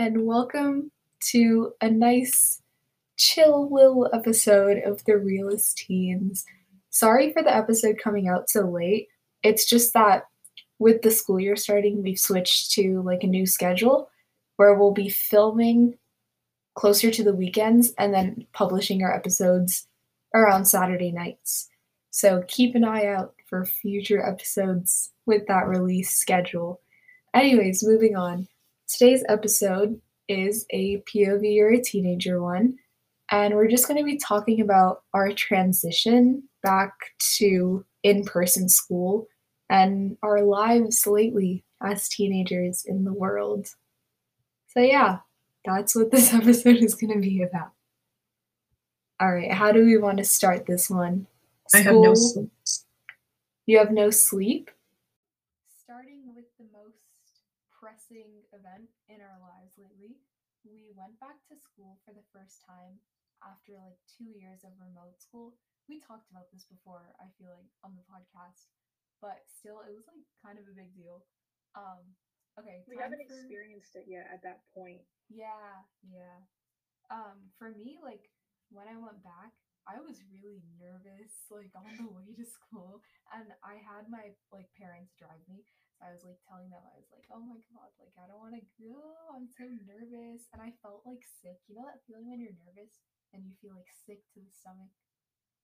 and welcome to a nice, chill little episode of The Realist Teens. Sorry for the episode coming out so late. It's just that with the school year starting, we've switched to like a new schedule where we'll be filming closer to the weekends and then publishing our episodes around Saturday nights. So keep an eye out for future episodes with that release schedule. Anyways, moving on. Today's episode is a POV or a teenager one, and we're just going to be talking about our transition back to in person school and our lives lately as teenagers in the world. So, yeah, that's what this episode is going to be about. All right, how do we want to start this one? I have no sleep. You have no sleep? Starting with the most pressing event in our lives lately, we went back to school for the first time after like two years of remote school. We talked about this before, I feel like, on the podcast, but still, it was like kind of a big deal. Um, okay, We haven't for- experienced it yet at that point. yeah, yeah. Um, for me, like when I went back, I was really nervous, like on the way to school, and I had my like parents drive me. So I was like telling them, I was like, "Oh my god, like I don't want to go. I'm so nervous," and I felt like sick. You know that feeling when you're nervous and you feel like sick to the stomach?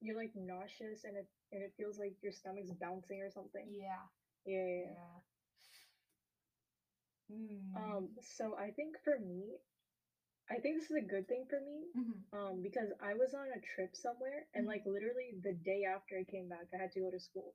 You're like nauseous and it and it feels like your stomach's bouncing or something. Yeah, Yeah. yeah, yeah. Mm. Um, so I think for me, I think this is a good thing for me. mhm. Um, because I was on a trip somewhere and Mhm. like literally the day after I came back, I had to go to school.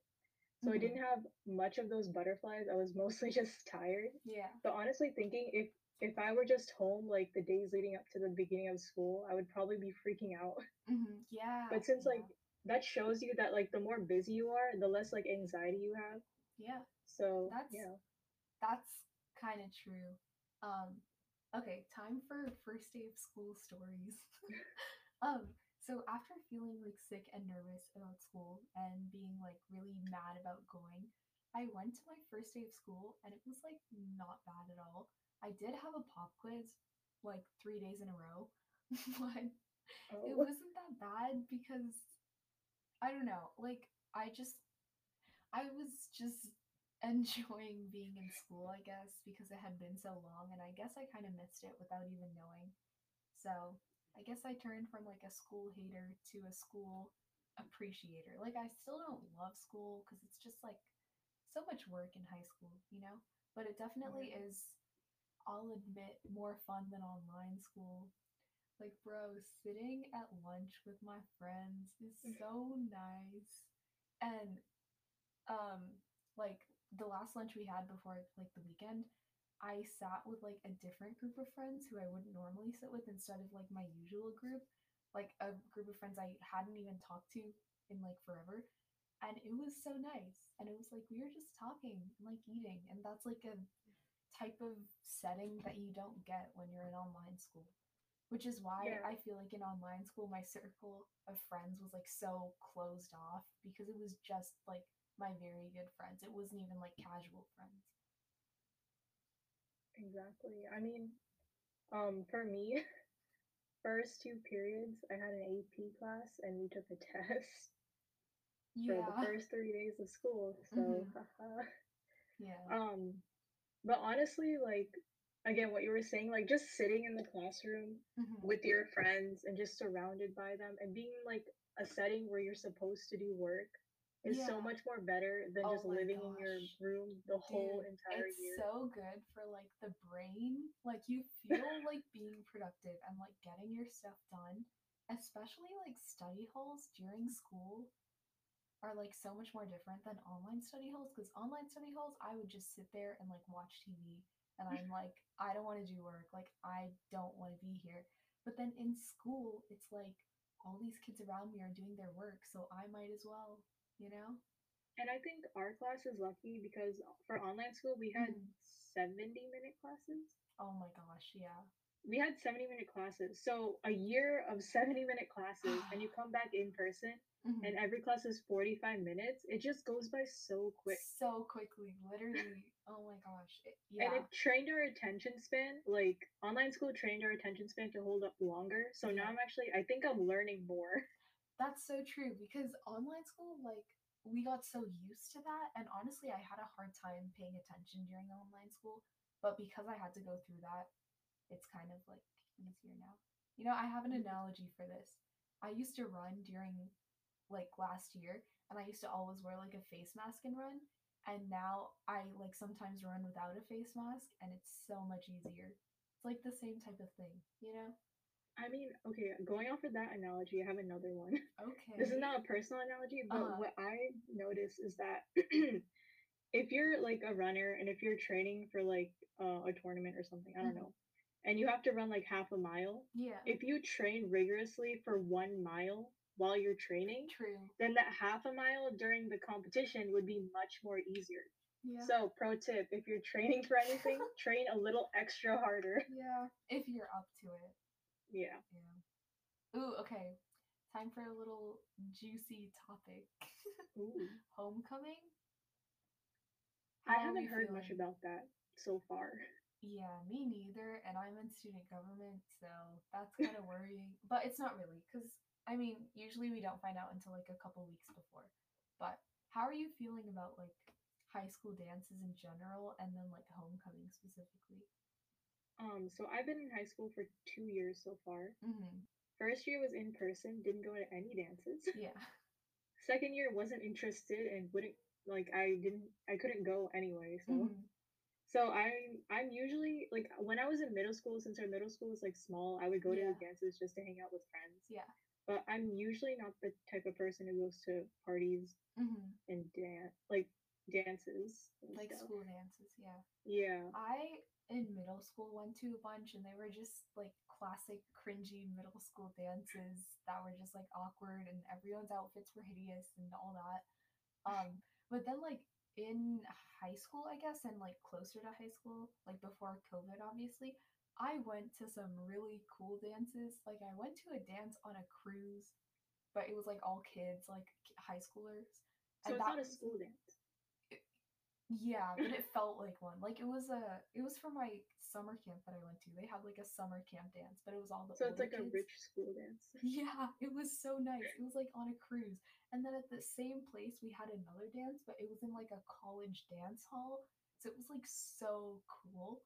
So I Mhm. didn't have much of those butterflies. I was mostly just tired. Yeah. But honestly thinking if if I were just home like the days leading up to the beginning of school, I would probably be freaking out. hmm Yeah. But since like that shows you that like the more busy you are, the less like anxiety you have. yeah. So That's- yeah. That's kind of true. Um, okay, time for first day of school stories. um, so after feeling like sick and nervous about school and being like really mad about going, I went to my first day of school and it was like not bad at all. I did have a pop quiz like three days in a row, but it Oh, wasn't that bad because I don't know, like I just I was just enjoying being in school, I guess, because it had been so long and I guess I kind of missed it without even knowing. So, I guess I turned from like a school hater to a school appreciator. Like I still don't love school cuz it's just like so much work in high school, you know? But it definitely is I'll admit more fun than online school. Like, bro, sitting at lunch with my friends is so nice. And, um, like, the last lunch we had before, like, the weekend, I sat with, like, a different group of friends who I wouldn't normally sit with instead of, like, my usual group. Like, a group of friends I hadn't even talked to in, like, forever. And it was so nice. And it was like, we were just talking and, like, eating. And that's, like, a type of setting that you don't get when you're in online school which is why Yeah. I feel like in online school my circle of friends was like so closed off because it was just like my very good friends. It wasn't even like casual friends. Exactly. I mean, um, for me, first two periods, I had an AP class and we took a test for the first three days of school. So, Mhm. Yeah. um, but honestly, like again, what you were saying, like just sitting in the classroom Mhm. with your friends and just surrounded by them and being like a setting where you're supposed to do work is so much more better than Oh just living in your room the whole entire it's year. It's so good for like the brain. Like you feel like being productive and like getting your stuff done. Especially like study halls during school are like so much more different than online study halls because online study halls I would just sit there and like watch TV and I'm like I don't want to do work. Like I don't want to be here. But then in school it's like all these kids around me are doing their work, so I might as well, you know? And I think our class is lucky because for online school we had Mhm. 70 minute classes. Oh my gosh, yeah. we had 70 minute classes. So a year of 70 minute classes and you come back in person Mhm. and every class is 45 minutes. It just goes by so quick. So quickly, literally. oh my gosh. It- And it trained our attention span. Like online school trained our attention span to hold up longer. So now I'm actually I think I'm learning more. That's so true because online school, like, we got so used to that. And honestly, I had a hard time paying attention during online school. But because I had to go through that, it's kind of like easier now. You know, I have an mm-hmm. analogy for this. I used to run during like last year, and I used to always wear like a face mask and run. And now I like sometimes run without a face mask, and it's so much easier. It's like the same type of thing, you know? I mean, okay, going off of that analogy, I have another one. Okay. This is not a personal analogy, but Uh-huh. what I notice is that if you're like a runner and if you're training for like uh, a tournament or something, I don't Mhm. know, and you have to run like half a mile, Yeah. if you train rigorously for one mile while you're training, True. then that half a mile during the competition would be much more easier. Yeah. So, pro tip if you're training for anything, train a little extra harder. yeah. If you're up to it. Yeah. Yeah. Ooh, okay. Time for a little juicy topic. Ooh. Homecoming? I How are haven't heard much about that so far. Yeah, me neither. And I'm in student government, so that's kind of worrying. But it's not really, because I mean, usually we don't find out until like a couple weeks before. But how are you feeling about like high school dances in general and then like homecoming specifically? Um, so I've been in high school for two years so far. Mm-hmm. First year was in person, didn't go to any dances. Yeah. Second year wasn't interested and wouldn't like I didn't I couldn't go anyway. So Mhm. so I I'm usually like when I was in middle school, since our middle school was like small, I would go to Yeah. the dances just to hang out with friends. Yeah. But I'm usually not the type of person who goes to parties Mm-hmm. and dance like dances. Like stuff. school dances, yeah. Yeah. I in middle school went to a bunch and they were just like classic cringy middle school dances that were just like awkward and everyone's outfits were hideous and all that. Um but then like in high school, I guess, and like closer to high school, like before COVID obviously, I went to some really cool dances. Like I went to a dance on a cruise, but it was like all kids, like high schoolers. So and it's not a school dance. Yeah, but it felt like one. Like it was a it was for my summer camp that I went to. They had like a summer camp dance, but it was all the So it's like a rich school dance. Yeah, it was so nice. It was like on a cruise. And then at the same place we had another dance, but it was in like a college dance hall. So it was like so cool.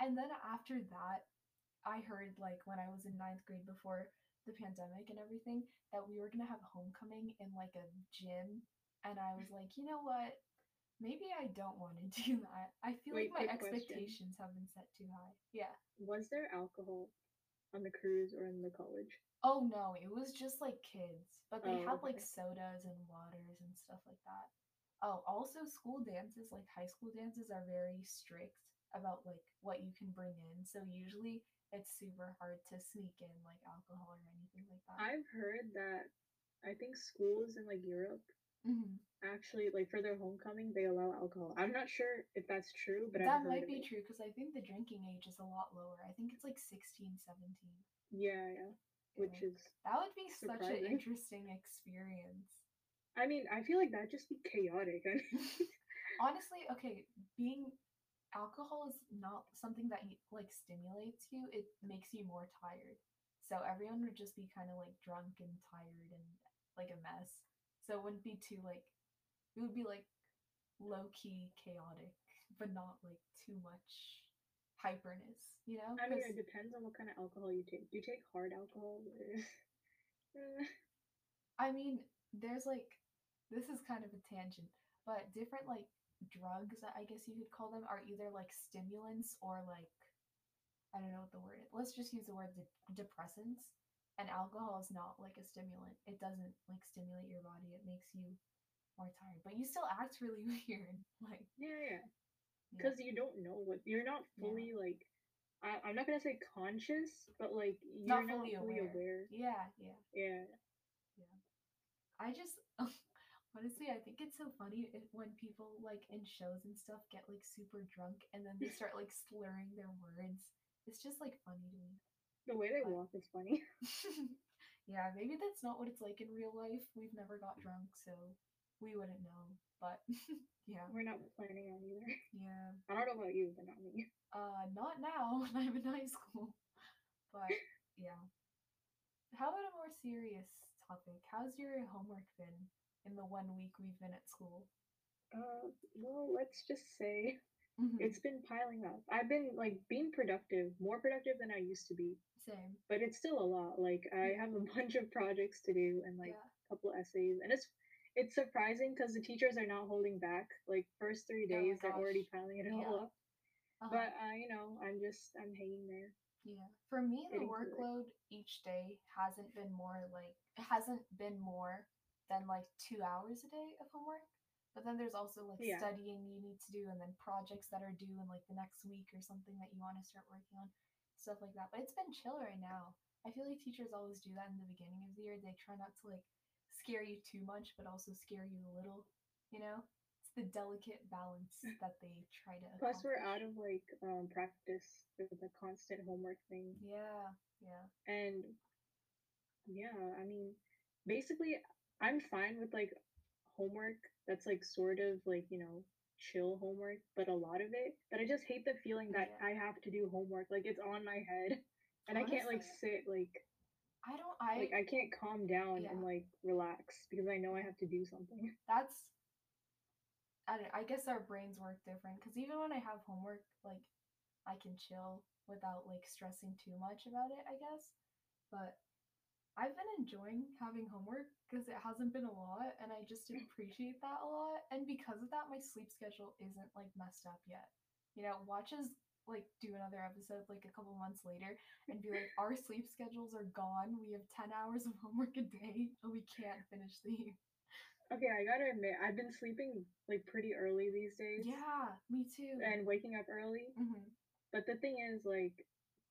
And then after that, I heard like when I was in ninth grade before the pandemic and everything, that we were gonna have homecoming in like a gym. And I was like, you know what? Maybe I don't want to do that. I feel Wait, like my quick question. expectations have been set too high. Yeah. Was there alcohol on the cruise or in the college? Oh no, it was just like kids, but they Oh, had like sodas and waters and stuff like that. Oh, also school dances, like high school dances, are very strict about like what you can bring in. So usually it's super hard to sneak in like alcohol or anything like that. I've heard that I think schools in like Europe Mhm. actually like for their homecoming they allow alcohol. I'm not sure if that's true, but That might be it. true because I think the drinking age is a lot lower. I think it's like 16, 17. Yeah, yeah. Which is That would be such an interesting experience. I mean, I feel like that'd just be chaotic. I mean, honestly okay being alcohol is not something that like stimulates you it makes you more tired so everyone would just be kind of like drunk and tired and like a mess so it wouldn't be too like it would be like low key chaotic but not like too much hyperness you know I mean, it depends on what kind of alcohol you take. Do you take hard alcohol Eh, I mean, there's like, this is kind of a tangent, but different like drugs, I guess you could call them, are either like stimulants or like, I don't know what the word is. Let's just use the word de- depressants. And alcohol is not like a stimulant. It doesn't like stimulate your body. It makes you more tired, but you still act really weird. Like, yeah, yeah. yeah. Because you don't know what you're not Yeah. fully like I, I'm not gonna say conscious, but like you're Not not, fully fully, aware. aware. yeah, yeah. Yeah. I just honestly, I think it's so funny if, when people like in shows and stuff get like super drunk and then they start like slurring their words It's just like funny to me. The way they But- walk is funny. yeah, maybe that's not what it's like in real life. We've never got drunk, so we wouldn't know. But yeah, We're not planning on either. yeah. I don't know about you, but not me. Uh, not now when I'm in high school. But yeah. How about a more serious topic? How's your homework been in the one week we've been at school? Uh, well, let's just say Mhm. it's been piling up. I've been like being productive, more productive than I used to be, Same. but it's still a lot. Like I have a bunch of projects to do and like yeah. a couple essays, and it's it's surprising because the teachers are not holding back. Like first three my days, they're already piling it Yeah. all up. Uh-huh. But uh, you know, I'm just I'm hanging there. Yeah. For me, the Getting through it. workload each day hasn't been more like it hasn't been more than like two hours a day of homework. But then there's also like Yeah. studying you need to do and then projects that are due in like the next week or something that you want to start working on. Stuff like that. But it's been chill right now. I feel like teachers always do that in the beginning of the year. They try not to like scare you too much, but also scare you a little, you know? It's the delicate balance that they try to Plus, we're out of like um, practice for the constant homework thing. Yeah, yeah. And yeah, I mean, basically, I'm fine with like homework that's like sort of like, you know, chill homework, but a lot of it. But I just hate the feeling that Yeah. I have to do homework. Like it's on my head and I can't like sit like I don't I like I can't calm down Yeah. and like relax because I know I have to do something. that's I don't I guess our brains work different because even when I have homework, like I can chill without like stressing too much about it, I guess. But I've been enjoying having homework because it hasn't been a lot and I just appreciate that a lot. And because of that, my sleep schedule isn't like messed up yet. You know, watch us like do another episode like a couple months later and be like, our sleep schedules are gone. We have 10 hours of homework a day and we can't finish these. Okay, I gotta admit, I've been sleeping like pretty early these days Yeah, me too. and waking up early. hmm But the thing is, like,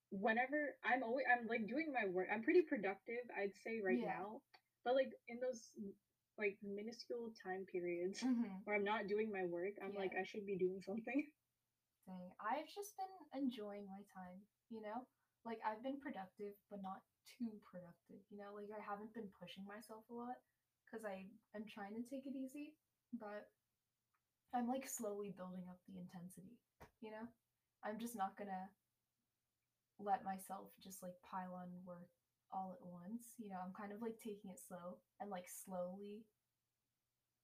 whenever I'm always I'm like doing my work, I'm pretty productive, I'd say right Yeah. now. But like in those like minuscule time periods hmm where I'm not doing my work, I'm like I should be doing something. Thing. I've just been enjoying my time, you know? Like I've been productive, but not too productive, you know? Like I haven't been pushing myself a lot because I am trying to take it easy, but I'm like slowly building up the intensity, you know? I'm just not gonna let myself just like pile on work all at once. You know, I'm kind of like taking it slow and like slowly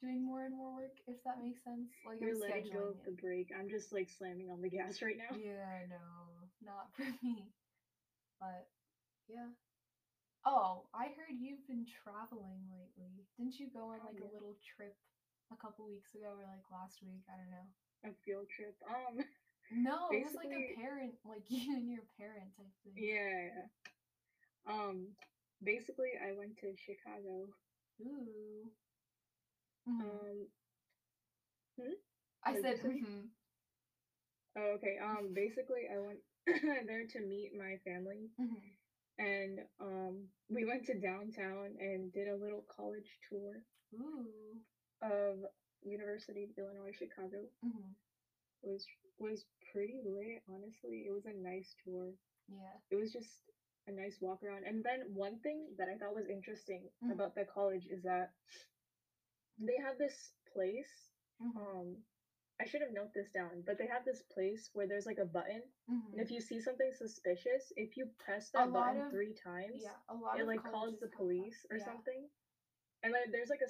doing more and more work, if that makes sense. Like You're I'm letting go scheduling of the brake. I'm just like slamming on the gas right now. Yeah, no, not for me. But yeah. Oh, I heard you've been traveling lately. Didn't you go on Oh, like yeah. a little trip a couple weeks ago or like last week? I don't know. A field trip. Um No, it was like a parent, like you and your parent type thing. yeah. Um basically I went to Chicago. Ooh. Mhm. Um I what said, mhm. oh, okay. Um basically I went there to meet my family Mhm. and um, we went to downtown and did a little college tour Ooh. of University of Illinois Chicago. Mm-hmm. It was was pretty lit, honestly. It was a nice tour. Yeah. It was just a nice walk around. And then one thing that I thought was interesting Mhm. about the college is that they have this place. Mhm. Um, I should have noted this down, but they have this place where there's like a button, and Mhm. if you see something suspicious, if you press that lot button of- three times, Yeah, a lot it like calls the police or Yeah. something and then there's like a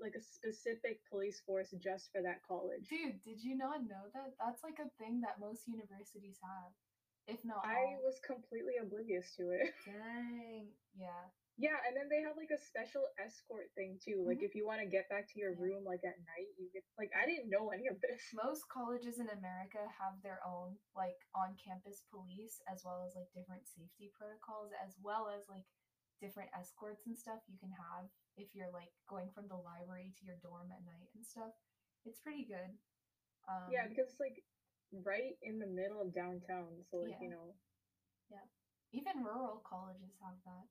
like a specific police force just for that college Dude, did you not know that? That's like a thing that most universities have, if not i all. was completely oblivious to it Dang. Yeah. yeah and then they have like a special escort thing too like Mhm. if you want to get back to your Yeah. room like at night you get like i didn't know any of this Most colleges in America have their own like on-campus police as well as like different safety protocols as well as like different escorts and stuff you can have if you're like going from the library to your dorm at night and stuff. It's pretty good. Um, yeah because like right in the middle of downtown so like you know. Yeah. even rural colleges have that.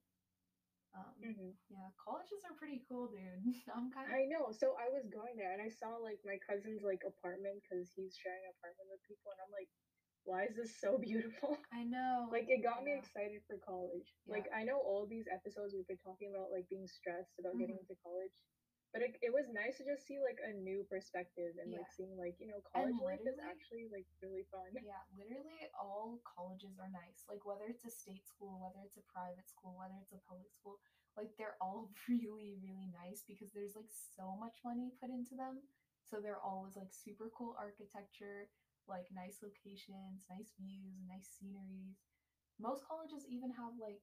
Um, mhm. Yeah, colleges are pretty cool, dude. I'm kind of i know so i was going there and i saw like my cousin's like apartment because he's sharing an apartment with people and i'm like why is this so beautiful? I know. Like it got me excited for college. Yeah. Like I know all these episodes we've been talking about like being stressed about getting Mhm. into college. But it, it was nice to just see like a new perspective and Yeah. like seeing like, you know, college life is actually like really fun. Yeah, literally all colleges are nice. Like whether it's a state school, whether it's a private school, whether it's a public school, like they're all really, really nice because there's like so much money put into them. So they're always like super cool architecture, like nice locations, nice views, nice sceneries. Most colleges even have like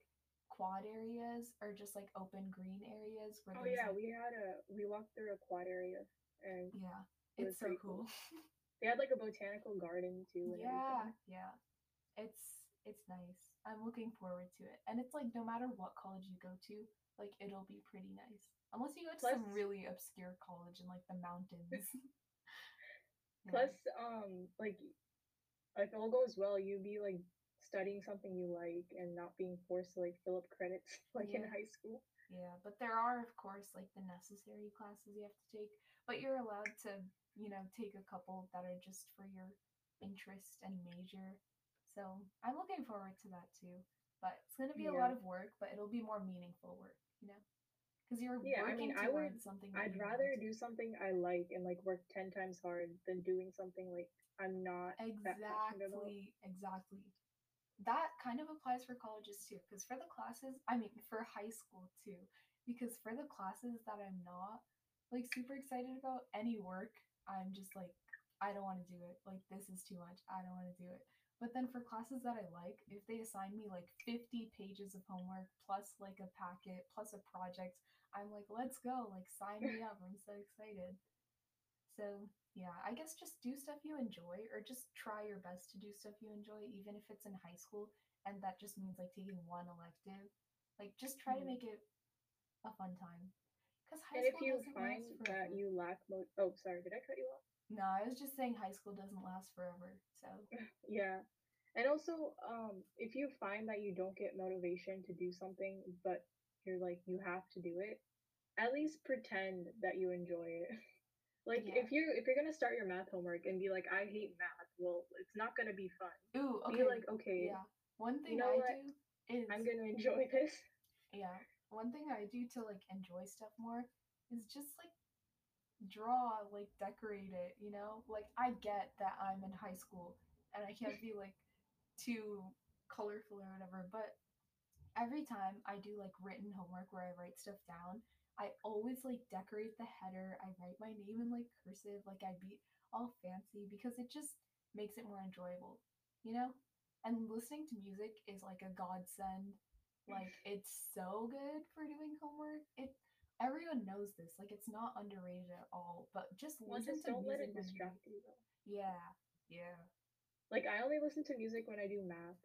quad areas or just like open green areas where Oh yeah, like, we had a we walked through a quad area and yeah, it it's so pretty cool. cool. they had like a botanical garden too yeah everything. yeah it's it's nice i'm looking forward to it and it's like no matter what college you go to like it'll be pretty nice unless you go to some really obscure college in like the mountains Yeah. Plus, um, like if all goes well, you'd be like studying something you like and not being forced to like fill up credits like in high school. yeah but there are of course like the necessary classes you have to take but you're allowed to you know take a couple that are just for your interest and major so i'm looking forward to that too but it's going to be a lot of work but it'll be more meaningful work you know because you're Yeah, I mean, to I would- something I'd rather do something I like and like work ten times hard than doing something like I'm not that passionate about. Exactly, exactly. That kind of applies for colleges too, because for the classes, I mean, for high school too, because for the classes that I'm not like super excited about any work, I'm just like, I don't want to do it. Like, this is too much. I don't want to do it. But then for classes that I like, if they assign me like 50 pages of homework plus like a packet plus a project, I'm like, let's go. Like, sign me up. I'm so excited. So, yeah, I guess just do stuff you enjoy or just try your best to do stuff you enjoy, even if it's in high school and that just means like taking one elective. Like, just try to Mhm. make it a fun time. Because high And if school you doesn't find that you lack mo- oh sorry, did I cut you off? No, I was just saying high school doesn't last forever. So, Yeah. And also, um, if you find that you don't get motivation to do something, but you're like you have to do it, at least pretend that you enjoy it. like Yeah. if you if you're gonna start your math homework and be like, I hate math, well, it's not gonna be fun. ooh, okay. Be like, okay, yeah. One thing know I what? do is I'm gonna enjoy this. Yeah. One thing I do to like enjoy stuff more is just like draw, like decorate it, you know? Like I get that I'm in high school and I can't be like too colorful or whatever, but every time I do like written homework where I write stuff down, I always like decorate the header. I write my name in like cursive, like I be all fancy because it just makes it more enjoyable, you know? And listening to music is like a godsend like it's so good for doing homework. It everyone knows this. Like it's not underrated at all. But just Well, listen just to don't let music it when you- distract you though. Yeah, yeah. Like I only listen to music when I do math.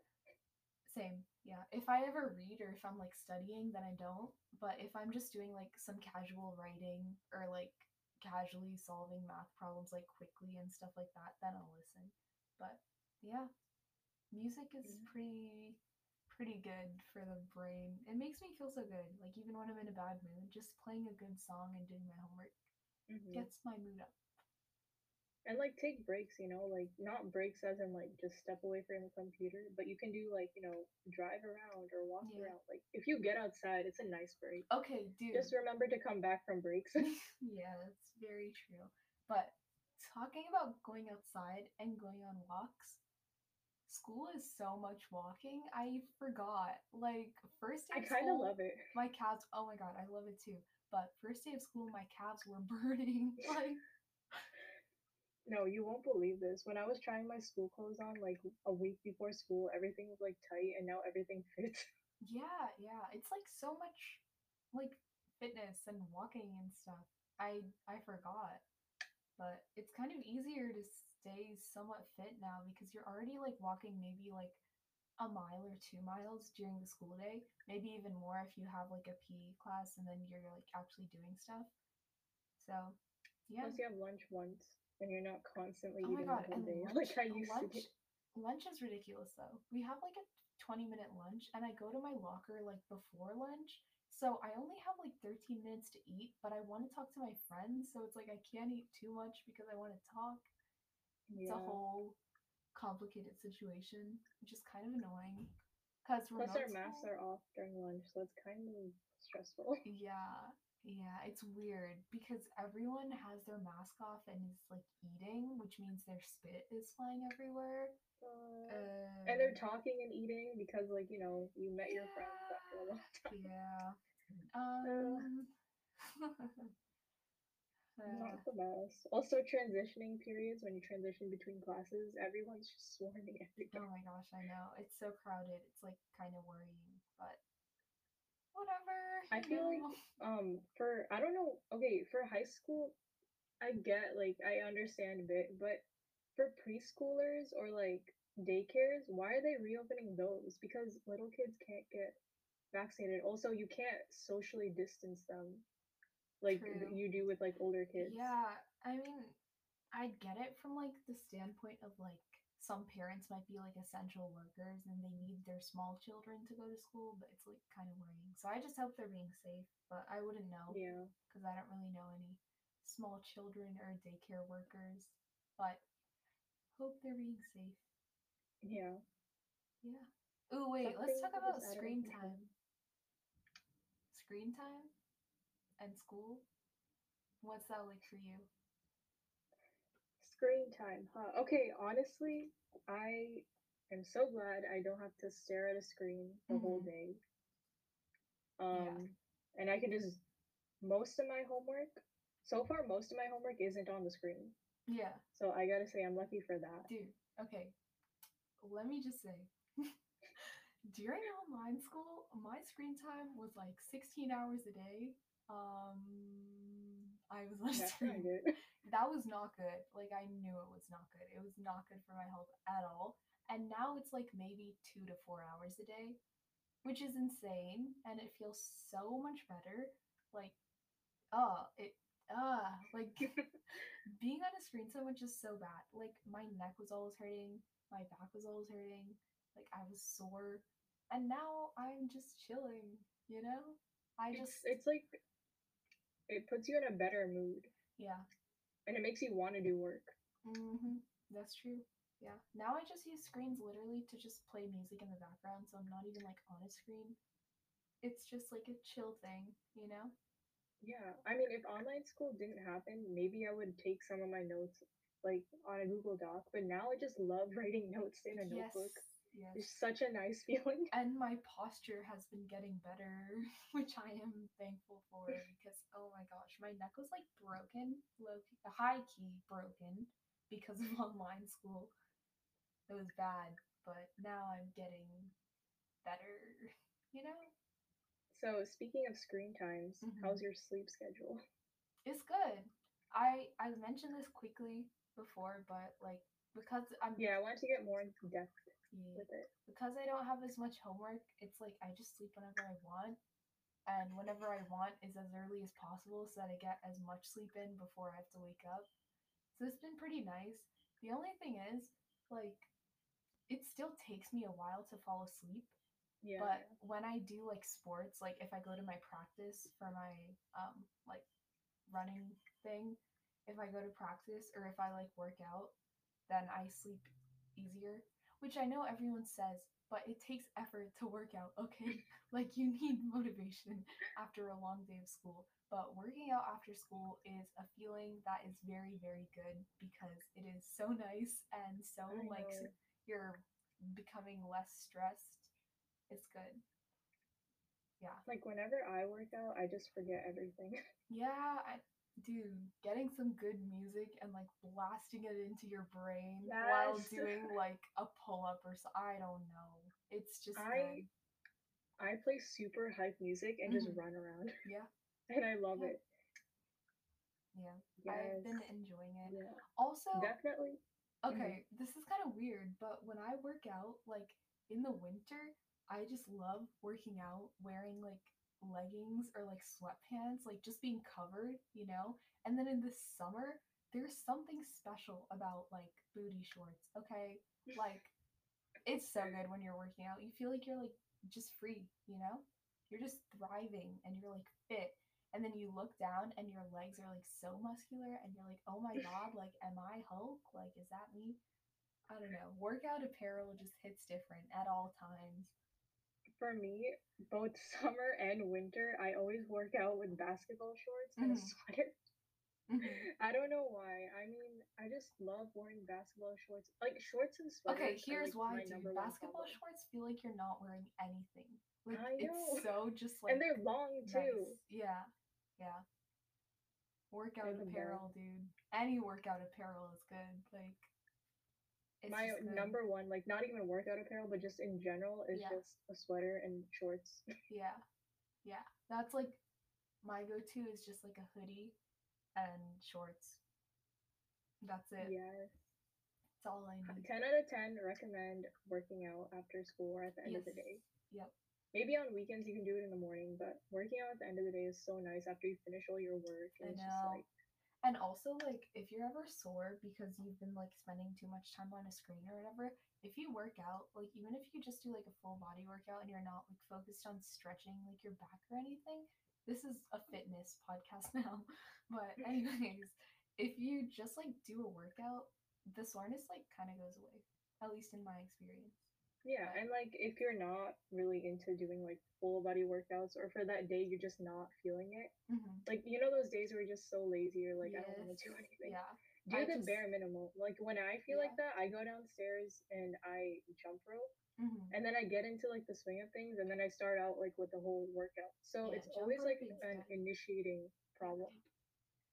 Same. Yeah. If I ever read or if I'm like studying, then I don't. But if I'm just doing like some casual writing or like casually solving math problems like quickly and stuff like that, then I'll listen. But yeah, music is Yeah. pretty pretty good for the brain. It makes me feel so good. Like even when I'm in a bad mood, just playing a good song and doing my homework Mhm. gets my mood up. And like take breaks, you know, like not breaks as in like just step away from the computer, but you can do like, you know, drive around or walk Yeah. around. Like if you get outside, it's a nice break. Okay, dude. Just remember to come back from breaks. yeah, that's very true. But talking about going outside and going on walks, school is so much walking. I forgot. Like first day I kind of love it. my calves. Oh my god, I love it too. But first day of school, my calves were burning. Like No, you won't believe this. When I was trying my school clothes on like a week before school, everything was like tight and now everything fits. yeah, yeah, it's like so much like fitness and walking and stuff. I I forgot. But it's kind of easier to stay somewhat fit now because you're already like walking maybe like a mile or two miles during the school day, maybe even more if you have like a PE class and then you're like actually doing stuff. So, yeah. Plus you have lunch once and you're not constantly Oh my eating god, and day lunch, like I used lunch, to. do. lunch is ridiculous though. We have like a 20 minute lunch and I go to my locker like before lunch. So I only have like 13 minutes to eat, but I want to talk to my friends, so it's like I can't eat too much because I want to talk. It's Yeah. a whole complicated situation, which is kind of annoying. Because Plus, our masks are off during lunch, so it's kind of stressful. Yeah, yeah, it's weird because everyone has their mask off and is like eating, which means their spit is flying everywhere. Uh, um, and they're talking and eating because, like, you know, you met yeah, your friends after a long time. Yeah. Um. Not the best. Also, transitioning periods when you transition between classes, everyone's just swarming everywhere. Oh my gosh, I know. It's so crowded. It's like kind of worrying, but whatever. I feel know. like um for I don't know. Okay, for high school, I get like I understand a bit, but for preschoolers or like daycares, why are they reopening those? Because little kids can't get vaccinated. Also, you can't socially distance them like True. you do with like older kids. Yeah, I mean, I get it from like the standpoint of like some parents might be like essential workers and they need their small children to go to school, but it's like kind of worrying. So I just hope they're being safe, but I wouldn't know. Yeah. Because I don't really know any small children or daycare workers, but hope they're being safe. Yeah. Yeah. Oh wait, Something let's talk about screen time. Screen time? and school? What's that like for you? Screen time, huh? Okay, honestly, I am so glad I don't have to stare at a screen the mm-hmm. whole day. Um, yeah. and I can just most of my homework. So far, most of my homework isn't on the screen. Yeah. So I gotta say, I'm lucky for that. Dude, okay. Let me just say, during online school, my screen time was like 16 hours a day um, I was listening. that was not good. Like I knew it was not good. It was not good for my health at all. And now it's like maybe two to four hours a day, which is insane. And it feels so much better. Like, oh, it, ah, uh, like being on a screen so much is so bad. Like my neck was always hurting, my back was always hurting, like I was sore, and now I'm just chilling. You know, I just it's, it's like it puts you in a better mood. Yeah. And it makes you want to do work. Mm-hmm. That's true. Yeah. Now I just use screens literally to just play music in the background, so I'm not even like on a screen. It's just like a chill thing, you know? Yeah. I mean, if online school didn't happen, maybe I would take some of my notes like on a Google Doc, but now I just love writing notes in a yes. notebook. Yes. It's such a nice feeling. And my posture has been getting better, which I am thankful for because oh my gosh, my neck was like broken, low key, high key broken because of online school. It was bad, but now I'm getting better, you know? So, speaking of screen times, mm-hmm. how's your sleep schedule? It's good. I I mentioned this quickly before, but like because I'm Yeah, I wanted to get more into depth yeah. with it. Because I don't have as much homework, it's like I just sleep whenever I want. And whenever I want is as early as possible so that I get as much sleep in before I have to wake up. So it's been pretty nice. The only thing is, like, it still takes me a while to fall asleep. Yeah. But when I do like sports, like if I go to my practice for my um like running thing, if I go to practice or if I like work out, then I sleep easier which I know everyone says, but it takes effort to work out, okay? like you need motivation after a long day of school. But working out after school is a feeling that is very, very good because it is so nice and so like you're becoming less stressed. It's good. Yeah. Like whenever I work out, I just forget everything. Yeah, I, dude, getting some good music and like blasting it into your brain yes. while doing like a pull up or so I don't know. It's just I good. I play super hype music and mm-hmm. just run around. Yeah. and I love yeah. it. Yeah. Yes. I've been enjoying it. Yeah. Also Definitely. Okay, mm-hmm. this is kind of weird, but when I work out like in the winter, I just love working out wearing like leggings or like sweatpants, like just being covered, you know? And then in the summer, there's something special about like booty shorts, okay? Like it's so good when you're working out. You feel like you're like just free, you know? You're just thriving and you're like fit. And then you look down and your legs are like so muscular and you're like, oh my god, like, am I Hulk? Like, is that me? I don't know. Workout apparel just hits different at all times. For me, both summer and winter, I always work out with basketball shorts and a Mhm. sweater. Mhm. I don't know why. I mean, I just love wearing basketball shorts. Like shorts and sweaters. Okay, are, here's like, why, dude. Basketball shorts feel like you're not wearing anything. Like I know. it's so just like and they're long too. nice. Yeah, yeah. Workout apparel, dude. Any workout apparel is good. Like it's My just um, number one, like not even workout apparel, but just in general, is Yeah. just a sweater and shorts. Yeah, yeah. That's like my go-to is just like a hoodie and shorts. That's it. yeah. That's all I need. 10 out of 10 recommend working out after school or at the end of the day. Yep. Maybe on weekends you can do it in the morning, but working out at the end of the day is so nice after you finish all your work. And I it's just know. like, And also, like, if you're ever sore because you've been like spending too much time on a screen or whatever, if you work out, like, even if you just do like a full body workout and you're not like focused on stretching like your back or anything, this is a fitness podcast now. But, anyways, if you just like do a workout, the soreness like kind of goes away, at least in my experience. Yeah. And like, if you're not really into doing like full body workouts or for that day you're just not feeling it, hmm like, you know, those days where you're just so lazy, you're like, I don't want to do anything. Yeah. Do I the just- bare minimum. Like, when I feel like that, I go downstairs and I jump rope. hmm and then I get into like the swing of things, and then I start out like with the whole workout. So Yeah, it's always like an initiating problem.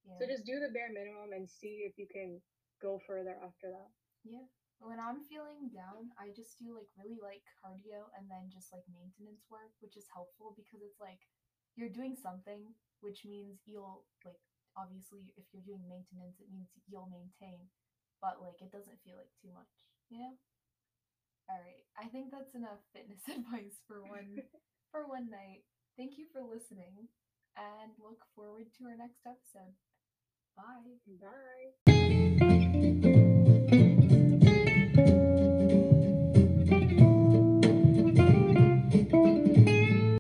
Yeah. So just do the bare minimum and see if you can go further after that. Yeah. When I'm feeling down, I just do like really light cardio and then just like maintenance work, which is helpful because it's like you're doing something, which means you'll like obviously if you're doing maintenance, it means you'll maintain, but like it doesn't feel like too much, you know? All right. I think that's enough fitness advice for one for one night. Thank you for listening and look forward to our next episode. Bye. Bye.